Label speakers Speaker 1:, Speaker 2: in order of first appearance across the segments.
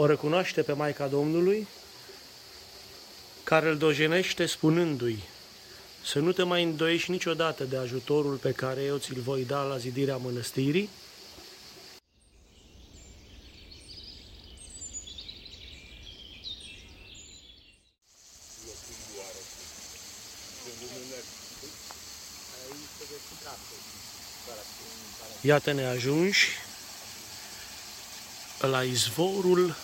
Speaker 1: o recunoaște pe Maica Domnului, care îl dojenește spunându-i să nu te mai îndoiești niciodată de ajutorul pe care eu ți-l voi da la zidirea mănăstirii, Iată-ne ajungi la izvorul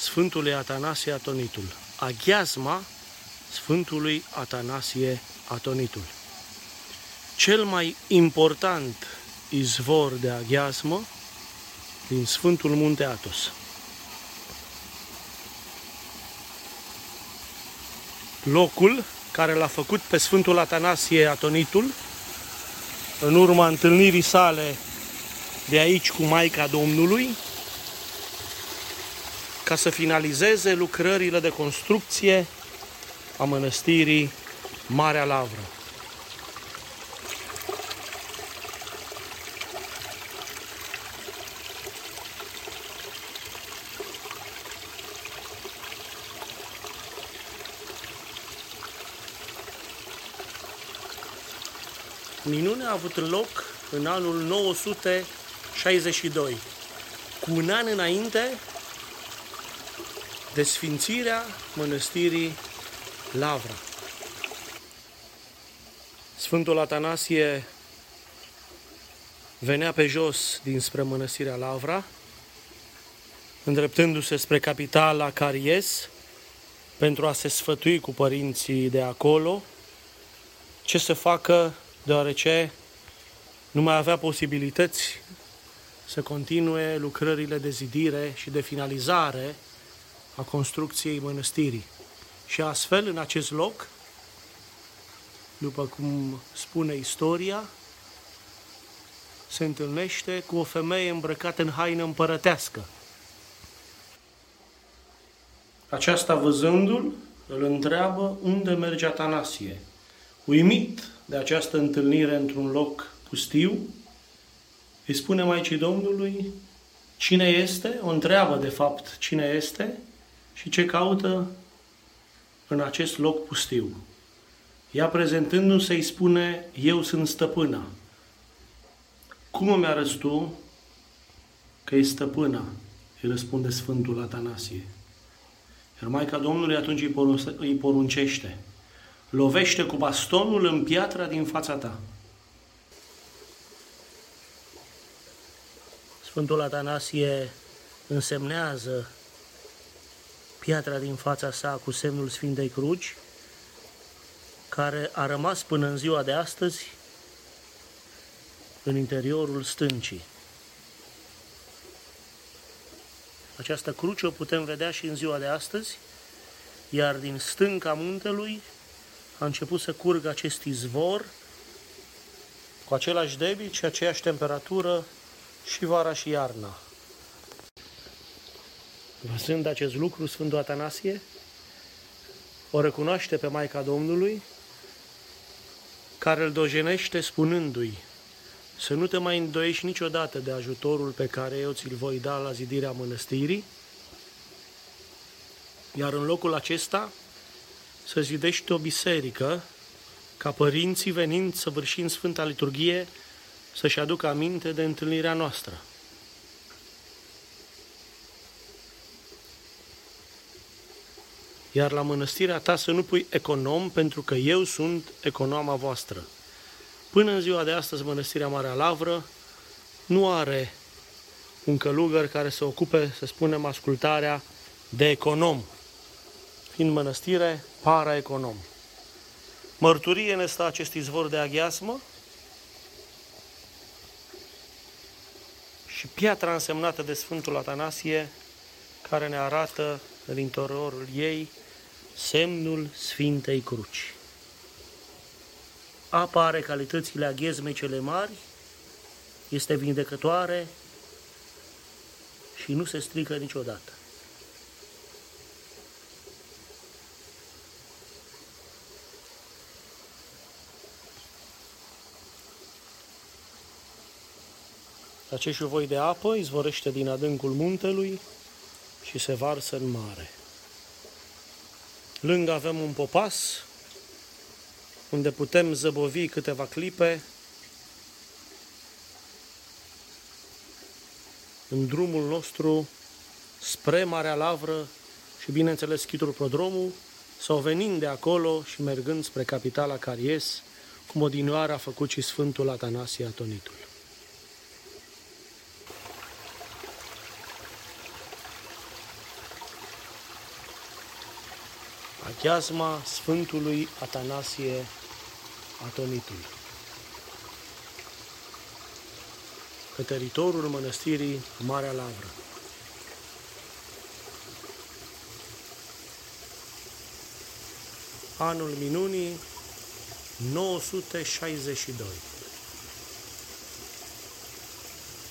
Speaker 1: Sfântului Atanasie Atonitul, aghiazma Sfântului Atanasie Atonitul. Cel mai important izvor de aghiazmă din Sfântul Munte Atos. Locul care l-a făcut pe Sfântul Atanasie Atonitul în urma întâlnirii sale de aici cu Maica Domnului, ca să finalizeze lucrările de construcție a mănăstirii Marea Lavră. Minunea a avut loc în anul 962, cu un an înainte de sfințirea mănăstirii Lavra. Sfântul Atanasie venea pe jos dinspre mănăstirea Lavra, îndreptându-se spre capitala Caries, pentru a se sfătui cu părinții de acolo ce să facă deoarece nu mai avea posibilități să continue lucrările de zidire și de finalizare a construcției mănăstirii. Și astfel, în acest loc, după cum spune istoria, se întâlnește cu o femeie îmbrăcată în haină împărătească. Aceasta văzându-l, îl întreabă unde merge Atanasie. Uimit de această întâlnire într-un loc pustiu, îi spune Maicii Domnului cine este, o întreabă de fapt cine este și ce caută în acest loc pustiu. Ea prezentându-se îi spune, eu sunt stăpâna. Cum îmi arăți tu că e stăpâna? Îi răspunde Sfântul Atanasie. Iar Maica Domnului atunci îi poruncește, lovește cu bastonul în piatra din fața ta. Sfântul Atanasie însemnează piatra din fața sa cu semnul Sfintei Cruci, care a rămas până în ziua de astăzi în interiorul stâncii. Această cruce o putem vedea și în ziua de astăzi, iar din stânca muntelui a început să curgă acest izvor cu același debit și aceeași temperatură și vara și iarna. Văzând acest lucru, Sfântul Atanasie o recunoaște pe Maica Domnului, care îl dojenește spunându-i să nu te mai îndoiești niciodată de ajutorul pe care eu ți-l voi da la zidirea mănăstirii, iar în locul acesta să zidești o biserică, ca părinții venind să vârșim Sfânta Liturghie să-și aducă aminte de întâlnirea noastră. Iar la mănăstirea ta să nu pui econom, pentru că eu sunt economa voastră. Până în ziua de astăzi, Mănăstirea Marea Lavră nu are un călugăr care să ocupe, să spunem, ascultarea de econom, fiind mănăstire para-econom. Mărturie ne stă acest izvor de aghiasmă și piatra însemnată de Sfântul Atanasie, care ne arată în interiorul ei semnul Sfintei Cruci. Apa are calitățile aghezmei cele mari, este vindecătoare și nu se strică niciodată. Acești voi de apă izvorăște din adâncul muntelui și se varsă în mare. Lângă avem un popas unde putem zăbovi câteva clipe în drumul nostru spre Marea Lavră și, bineînțeles, Chitul Prodromul, sau venind de acolo și mergând spre capitala Caries, cum odinioară a făcut și Sfântul Atanasie Atonitul. Acheazma Sfântului Atanasie Atonitul. Pe teritoriul mănăstirii Marea Lavră. Anul minunii 962.